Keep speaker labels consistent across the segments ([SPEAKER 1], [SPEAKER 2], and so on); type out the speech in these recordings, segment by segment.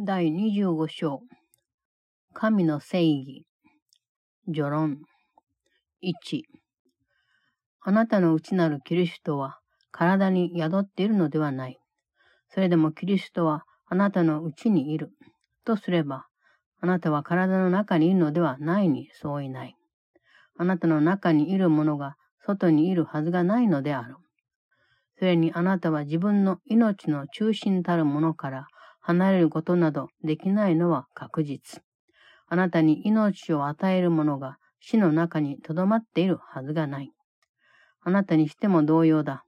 [SPEAKER 1] 第25章神の正義序論1あなたの内なるキリストは体に宿っているのではない。それでもキリストはあなたの内にいる。とすれば、あなたは体の中にいるのではないにそういない。あなたの中にいるものが外にいるはずがないのである。それにあなたは自分の命の中心たるものから離れることなどできないのは確実。あなたに命を与えるものが死の中に留まっているはずがない。あなたにしても同様だ。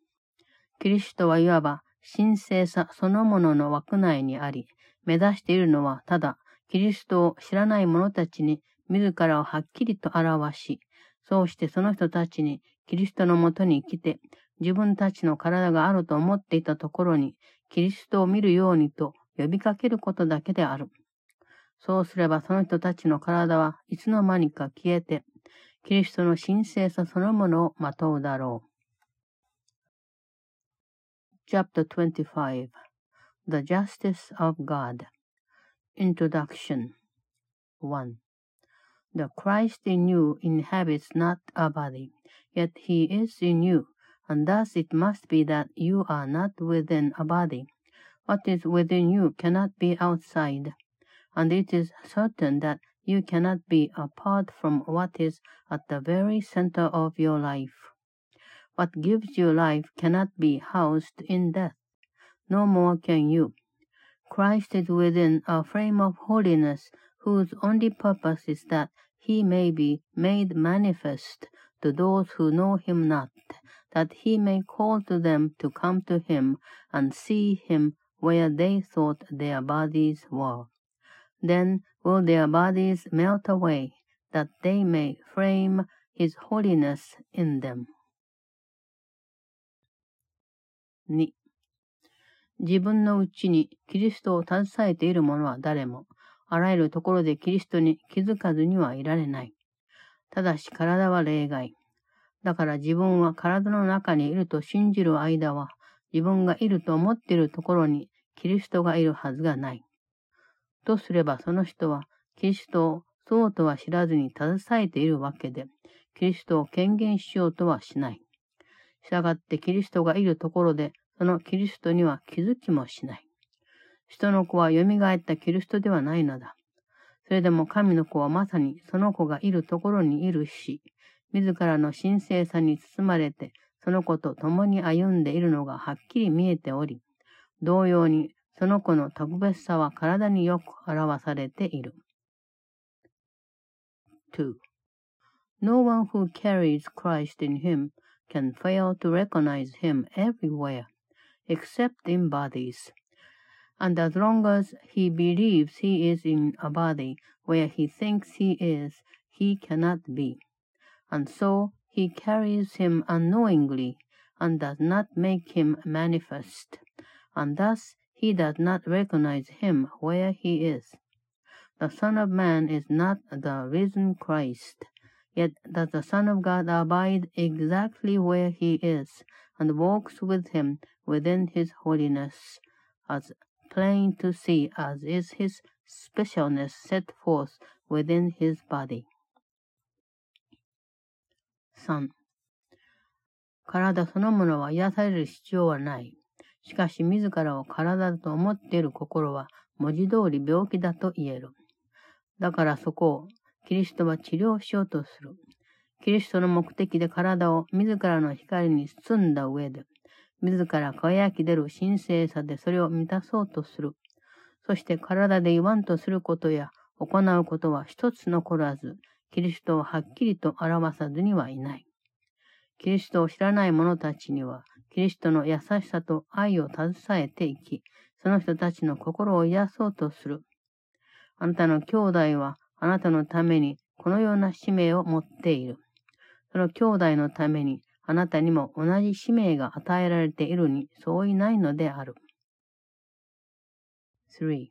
[SPEAKER 1] キリストはいわば神聖さそのものの枠内にあり、目指しているのはただ、キリストを知らない者たちに自らをはっきりと表し、そうしてその人たちにキリストのもとに来て、自分たちの体があると思っていたところに、キリストを見るようにと呼びかけることだけである。そうすればその人たちの体はいつの間にか消えて、キリストの神聖さそのものをまとうだろう。Chapter 25 The Justice of God Introduction 1 The Christ in you inhabits not a body, yet he is in you, and thus it must be that you are not within a body, What is within you cannot be outside, and it is certain that you cannot be apart from what is at the very center of your life. What gives you life cannot be housed in death, no more can you. Christ is within a frame of holiness whose only purpose is that he may be made manifest to those who know him not, that he may call to them to come to him and see him where they thought their bodies were. Then will their bodies melt away, that they may frame his holiness in them. 2. 自分のうちにキリストを携えている者は誰も、あらゆるところでキリストに気づかずにはいられない。ただし体は例外。だから自分は体の中にいると信じる間は、自分がいると思っているところにキリストがいるはずがない。とすればその人はキリストをそうとは知らずに携えているわけで、キリストを権限しようとはしない。したがってキリストがいるところで、そのキリストには気づきもしない。人の子は蘇ったキリストではないのだ。それでも神の子はまさにその子がいるところにいるし、自らの神聖さに包まれて、その子と共に歩んでいるのがはっきり見えており、同様にその子の特別さは体によく表されている。2. No one who carries Christ in him can fail to recognize him everywhere, except in bodies. And as long as he believes he is in a body where he thinks he is, he cannot be. And so he carries him unknowingly and does not make him manifest. and thus he does not recognize him where he is. The Son of Man is not the risen Christ, yet does the Son of God abide exactly where he is, and walks with him within his holiness, as plain to see as is his specialness set forth within his body. 3. 体そのものは癒される必要はない。 しかし自らを体だと思っている心は文字通り病気だと言える。だからそこをキリストは治療しようとする。キリストの目的で体を自らの光に包んだ上で、自ら輝き出る神聖さでそれを満たそうとする。そして体で言わんとすることや行うことは一つ残らず、キリストをはっきりと表さずにはいない。キリストを知らない者たちには、キリストの優しさと愛を携えていき、その人たちの心を癒そうとする。あなたの兄弟はあなたのためにこのような使命を持っている。その兄弟のためにあなたにも同じ使命が与えられているに相違ないのである。3.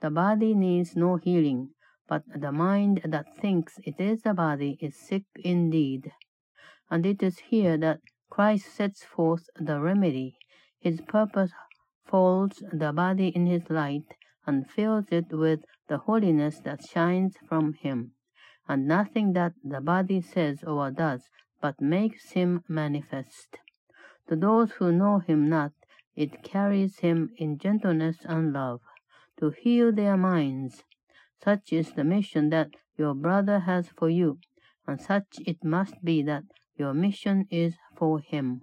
[SPEAKER 1] The body needs no healing, but the mind that thinks it is the body is sick indeed. And it is here that Christ sets forth the remedy. His purpose folds the body in his light and fills it with the holiness that shines from him, and nothing that the body says or does but makes him manifest. To those who know him not, it carries him in gentleness and love, to heal their minds. Such is the mission that your brother has for you, and such it must be that your mission is for him.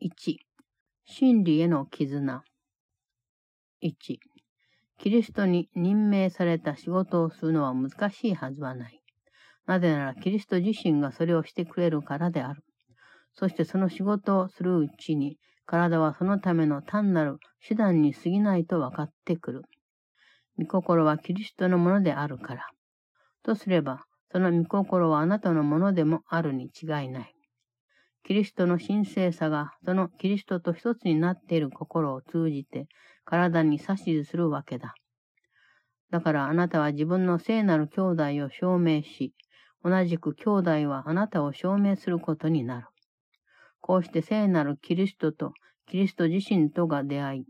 [SPEAKER 1] 1. 真理への絆。1. キリストに任命された仕事をするのは難しいはずはない。なぜならキリスト自身がそれをしてくれるからである。そしてその仕事をするうちに、体はそのための単なる手段に過ぎないと分かってくる。御心はキリストのものであるから。とすれば、その御心はあなたのものでもあるに違いない。キリストの神聖さが、そのキリストと一つになっている心を通じて、体に指図するわけだ。だからあなたは自分の聖なる兄弟を証明し、同じく兄弟はあなたを証明することになる。こうして聖なるキリストとキリスト自身とが出会い、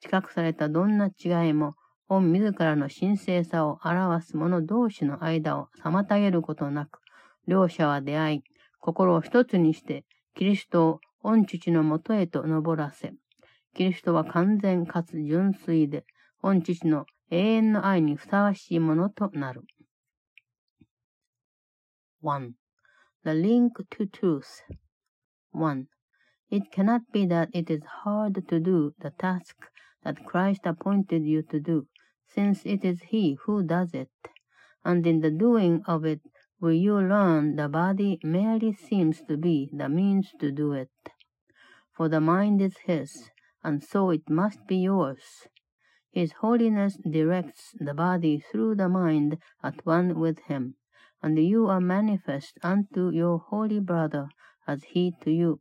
[SPEAKER 1] 近くされたどんな違いも、御自らの神聖さを表す者同士の間を妨げることなく、両者は出会い、心を一つにして、キリストを御父のもとへと登らせ、キリストは完全かつ純粋で、御父の永遠の愛にふさわしいものとなる。1. The link to truth 1. It cannot be that it is hard to do the task that Christ appointed you to do, since it is He who does it. And in the doing of it, will you learn the body merely seems to be the means to do it. For the mind is His, and so it must be yours. His holiness directs the body through the mind at one with Him, and you are manifest unto your holy brother as he to you.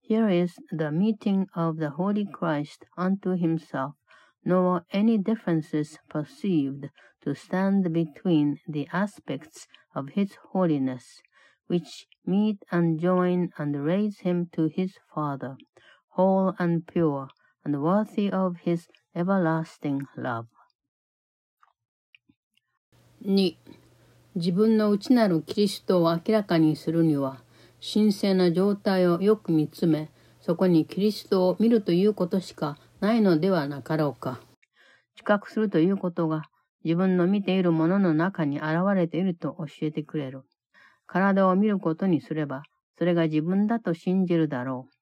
[SPEAKER 1] Here is the meeting of the Holy Christ unto himself, nor any differences perceived to stand between the aspects of his holiness, which meet and join and raise him to his Father, whole and pure, and worthy of his everlasting love. 2. 自分の内なるキリストを明らかにするには、神聖な状態をよく見つめ、そこにキリストを見るということしかないのではなかろうか。知覚するということが自分の見ているものの中に現れていると教えてくれる。体を見ることにすれば、それが自分だと信じるだろう。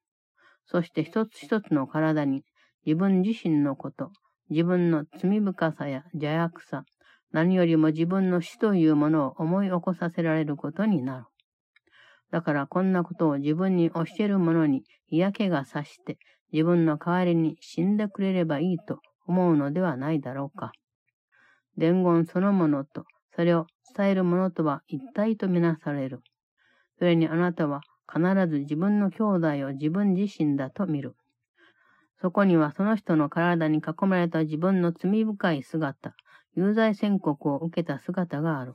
[SPEAKER 1] そして一つ一つの体に自分自身のこと、自分の罪深さや邪悪さ、何よりも自分の死というものを思い起こさせられることになる。だからこんなことを自分に教える者に嫌気がさして自分の代わりに死んでくれればいいと思うのではないだろうか。伝言そのものとそれを伝えるものとは一体とみなされる。それにあなたは必ず自分の兄弟を自分自身だと見る。そこにはその人の体に囲まれた自分の罪深い姿、有罪宣告を受けた姿がある。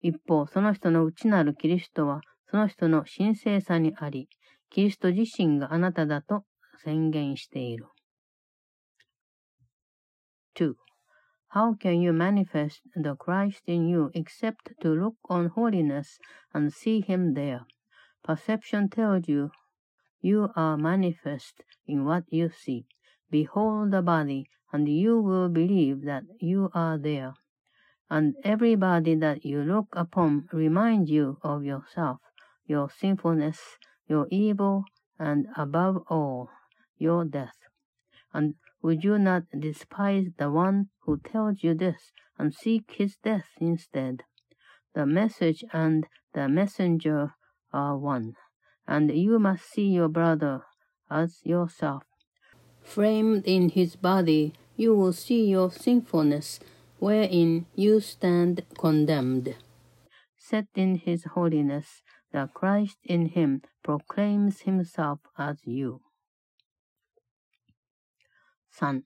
[SPEAKER 1] 一方、その人の内なるキリストはその人の神聖さにあり、キリスト自身があなただと 宣言している。2. How can you manifest the Christ in you except to look on holiness and see him there? Perception tells you you are manifest in what you see. Behold the body, and you will believe that you are there. And everybody that you look upon reminds you of yourself. your sinfulness, your evil, and above all, your death. And would you not despise the one who tells you this and seek his death instead? The message and the messenger are one, and you must see your brother as yourself. Framed in his body, you will see your sinfulness, wherein you stand condemned. Set in his holiness, The Christ in him proclaims himself as you. 3.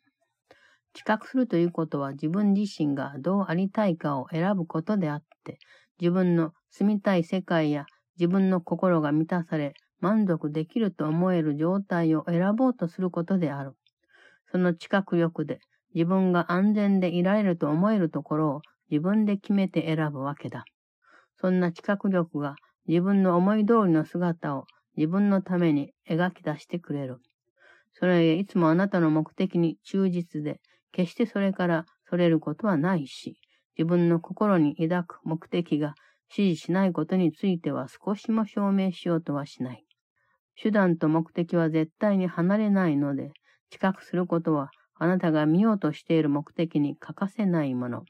[SPEAKER 1] 知覚するということは自分自身がどうありたいかを選ぶことであって、自分の住みたい世界や自分の心が満たされ満足できると思える状態を選ぼうとすることである。その知覚力で自分が安全でいられると思えるところを自分で決めて選ぶわけだ。そんな知覚力が自分の思い通りの姿を自分のために描き出してくれる。それへいつもあなたの目的に忠実で、決してそれからそれることはないし、自分の心に抱く目的が指示しないことについては少しも証明しようとはしない。手段と目的は絶対に離れないので、近くすることはあなたが見ようとしている目的に欠かせないもの。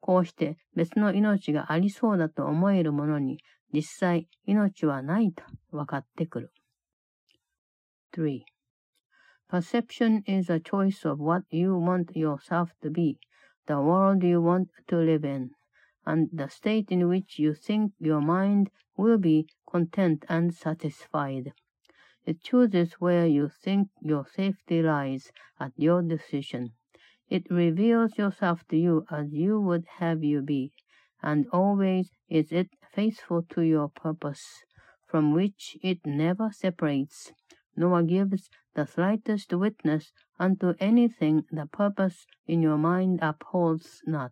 [SPEAKER 1] こうして別の命がありそうだと思えるものに実際命はないと分かってくる。3. Perception is a choice of what you want yourself to be, the world you want to live in, and the state in which you think your mind will be content and satisfied. It chooses where you think your safety lies at your decision. It reveals yourself to you as you would have you be, and always is it faithful to your purpose, from which it never separates, nor gives the slightest witness unto anything the purpose in your mind upholds not.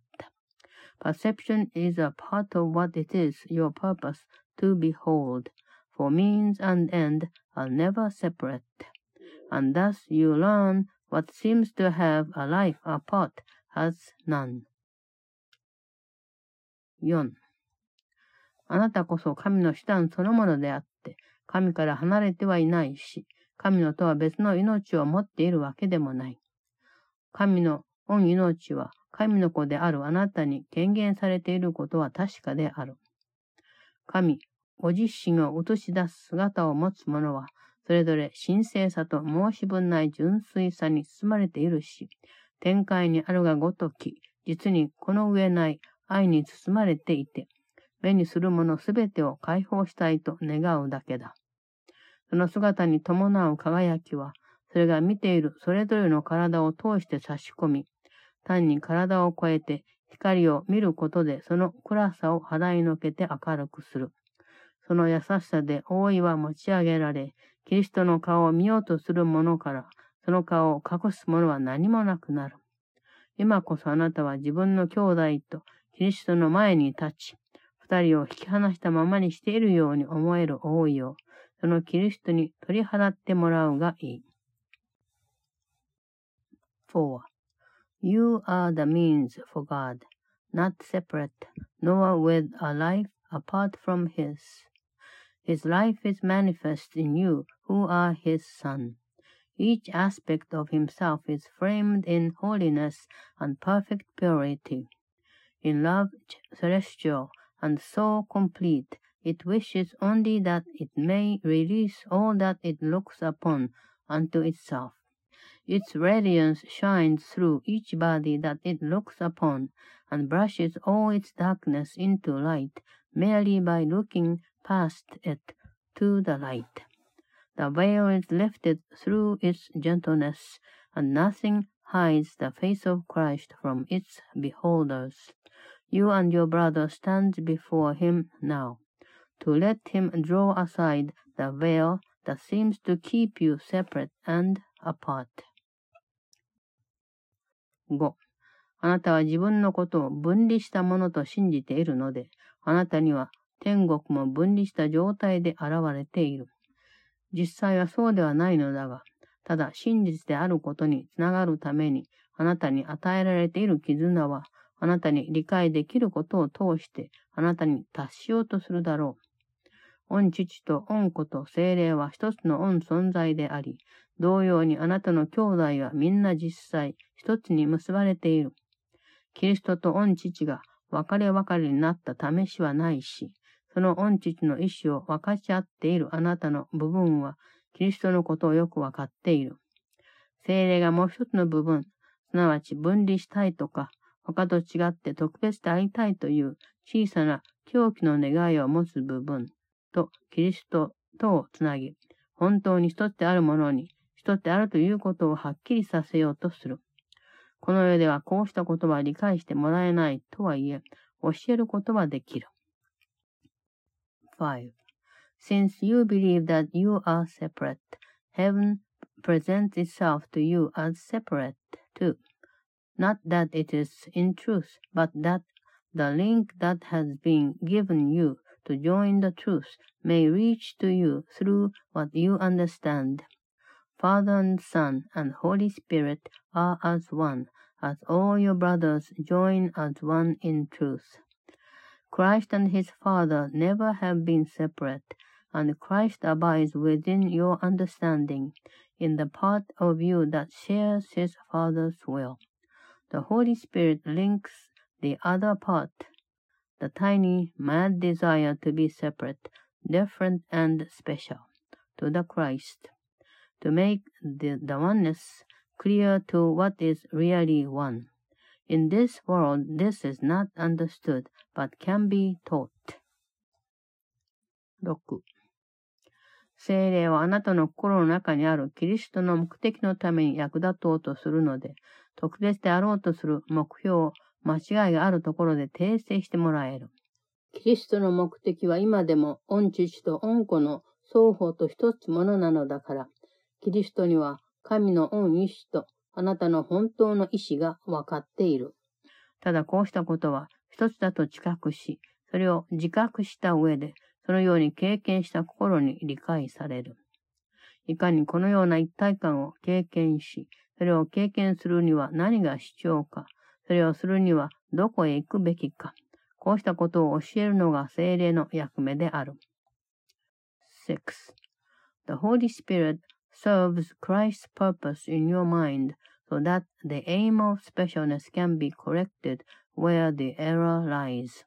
[SPEAKER 1] Perception is a part of what it is your purpose to behold, for means and end are never separate, and thus you learn what seems to have a life apart has none. 4. あなたこそ神の手段そのものであって、 神から離れてはいないし、神のとは別の命を持っているわけでもない。神の恩命は神の子であるあなたに権限されていることは確かである。神、ご自身を映し出す姿を持つ者は、それぞれ神聖さと申し分ない純粋さに包まれているし、展開にあるがごとき、実にこの上ない愛に包まれていて、目にするものすべてを解放したいと願うだけだ。その姿に伴う輝きは、それが見ているそれぞれの体を通して差し込み、単に体を超えて光を見ることでその暗さを払いのけて明るくする。その優しさで覆いは持ち上げられ、キリストの顔を見ようとする者から、その顔を隠す者は何もなくなる。今こそあなたは自分の兄弟とキリストの前に立ち、二人を引き離したままにしているように思える覆いを、そのキリストに取り払ってもらうがいい。4. You are the means for God, not separate, nor with a life apart from His. His life is manifest in you, who are his son. Each aspect of himself is framed in holiness and perfect purity. In love celestial and so complete, it wishes only that it may release all that it looks upon unto itself. Its radiance shines through each body that it looks upon, and brushes all its darkness into light merely by looking past it to the light. The veil is lifted through its gentleness, and nothing hides the face of Christ from its beholders. You and your brother stand before him now, to let him draw aside the veil that seems to keep you separate and apart. 5. あなたは自分のことを分離したものと信じているので、あなたには天国も分離した状態で現れている。実際はそうではないのだが、ただ真実であることにつながるために、あなたに与えられている絆は、あなたに理解できることを通して、あなたに達しようとするだろう。御父と御子と精霊は一つの御存在であり、同様にあなたの兄弟はみんな実際一つに結ばれている。キリストと御父が別れ別れになった試しはないし、その御父の意志を分かち合っているあなたの部分は、キリストのことをよく分かっている。精霊がもう一つの部分、すなわち分離したいとか、他と違って特別でありたいという小さな狂気の願いを持つ部分とキリストとをつなぎ、本当に一つであるものに一つであるということをはっきりさせようとする。この世ではこうしたことは理解してもらえないとはいえ、教えることはできる。5. Since you believe that you are separate, heaven presents itself to you as separate too. Not that it is in truth, but that the link that has been given you to join the truth may reach to you through what you understand. Father and Son and Holy Spirit are as one, as all your brothers join as one in truth. Christ and his Father never have been separate, and Christ abides within your understanding, in the part of you that shares his Father's will. The Holy Spirit links the other part, the tiny, mad desire to be separate, different, and special, to the Christ, to make the, the oneness clear to what is really one. In this world, this is not understood, but can be taught. 6. 精霊はあなたの心の中にあるキリストの目的のために役立とうとするので、特別であろうとする目標間違いがあるところで訂正してもらえる。キリストの目的は今でも御父と御子の双方と一つものなのだから、キリストには神の御意志とあなたの本当の意志が分かっている。ただこうしたことは一つだと知覚し、それを自覚した上で、そのように経験した心に理解される。いかにこのような一体感を経験し、それを経験するには何が必要か、それをするにはどこへ行くべきか、こうしたことを教えるのが精霊の役目である。6. The Holy Spirit serves Christ's purpose in your mind so that the aim of specialness can be corrected where the error lies.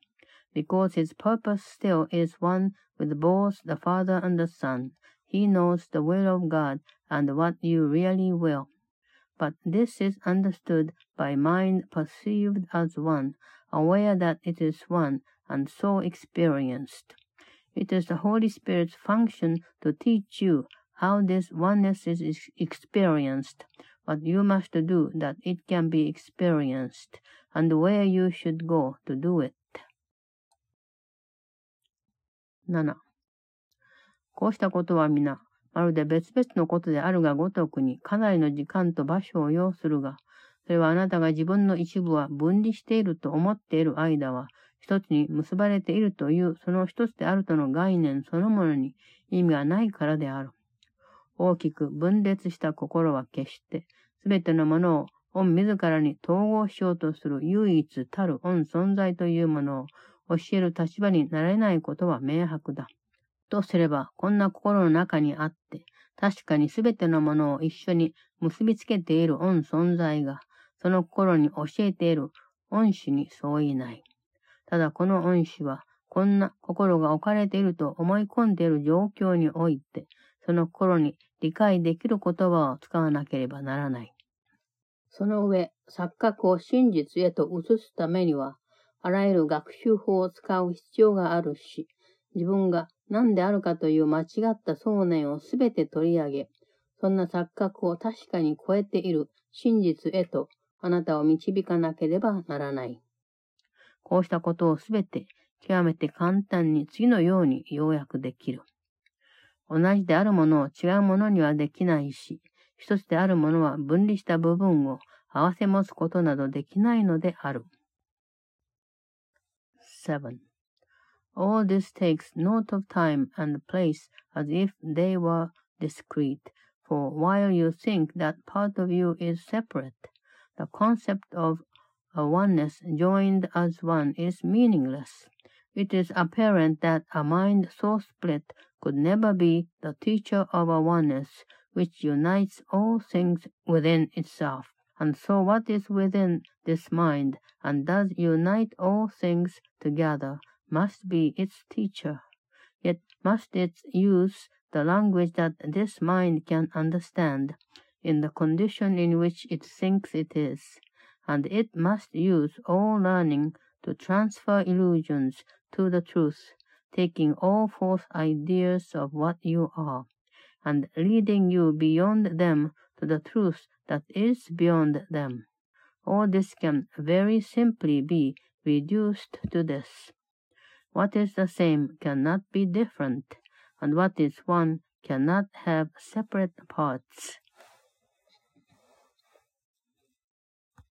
[SPEAKER 1] Because his purpose still is one with both the Father and the Son, he knows the will of God and what you really will. But this is understood by mind perceived as one, aware that it is one, and so experienced. It is the Holy Spirit's function to teach you how this oneness is experienced, what you must do that it can be experienced, and where you should go to do it. 7. こうしたことは皆、 まるで別々のことであるがごとくにかなりの時間と場所を要するが、それはあなたが自分の一部は分離していると思っている間は、一つに結ばれているというその一つであるとの概念そのものに意味がないからである。大きく分裂した心は決して、すべてのものを御自らに統合しようとする唯一たる御存在というものを教える立場になれないことは明白だ。とすれば、こんな心の中にあって、確かにすべてのものを一緒に結びつけている恩存在が、その心に教えている恩師に相違ない。ただこの恩師は、こんな心が置かれていると思い込んでいる状況において、その心に理解できる言葉を使わなければならない。その上、錯覚を真実へと移すためには、あらゆる学習法を使う必要があるし、自分が何であるかという間違った想念をすべて取り上げ、そんな錯覚を確かに超えている真実へとあなたを導かなければならない。こうしたことをすべて極めて簡単に次のように要約できる。同じであるものを違うものにはできないし、一つであるものは分離した部分を合わせ持つことなどできないのである。7. All this takes note of time and place as if they were discrete, for while you think that part of you is separate, the concept of a oneness joined as one is meaningless. It is apparent that a mind so split could never be the teacher of a oneness which unites all things within itself. And so what is within this mind and does unite all things together must be its teacher, yet must it use the language that this mind can understand in the condition in which it thinks it is, and it must use all learning to transfer illusions to the truth, taking all false ideas of what you are, and leading you beyond them to the truth that is beyond them. All this can very simply be reduced to this. What is the same cannot be different, and what is one cannot have separate parts.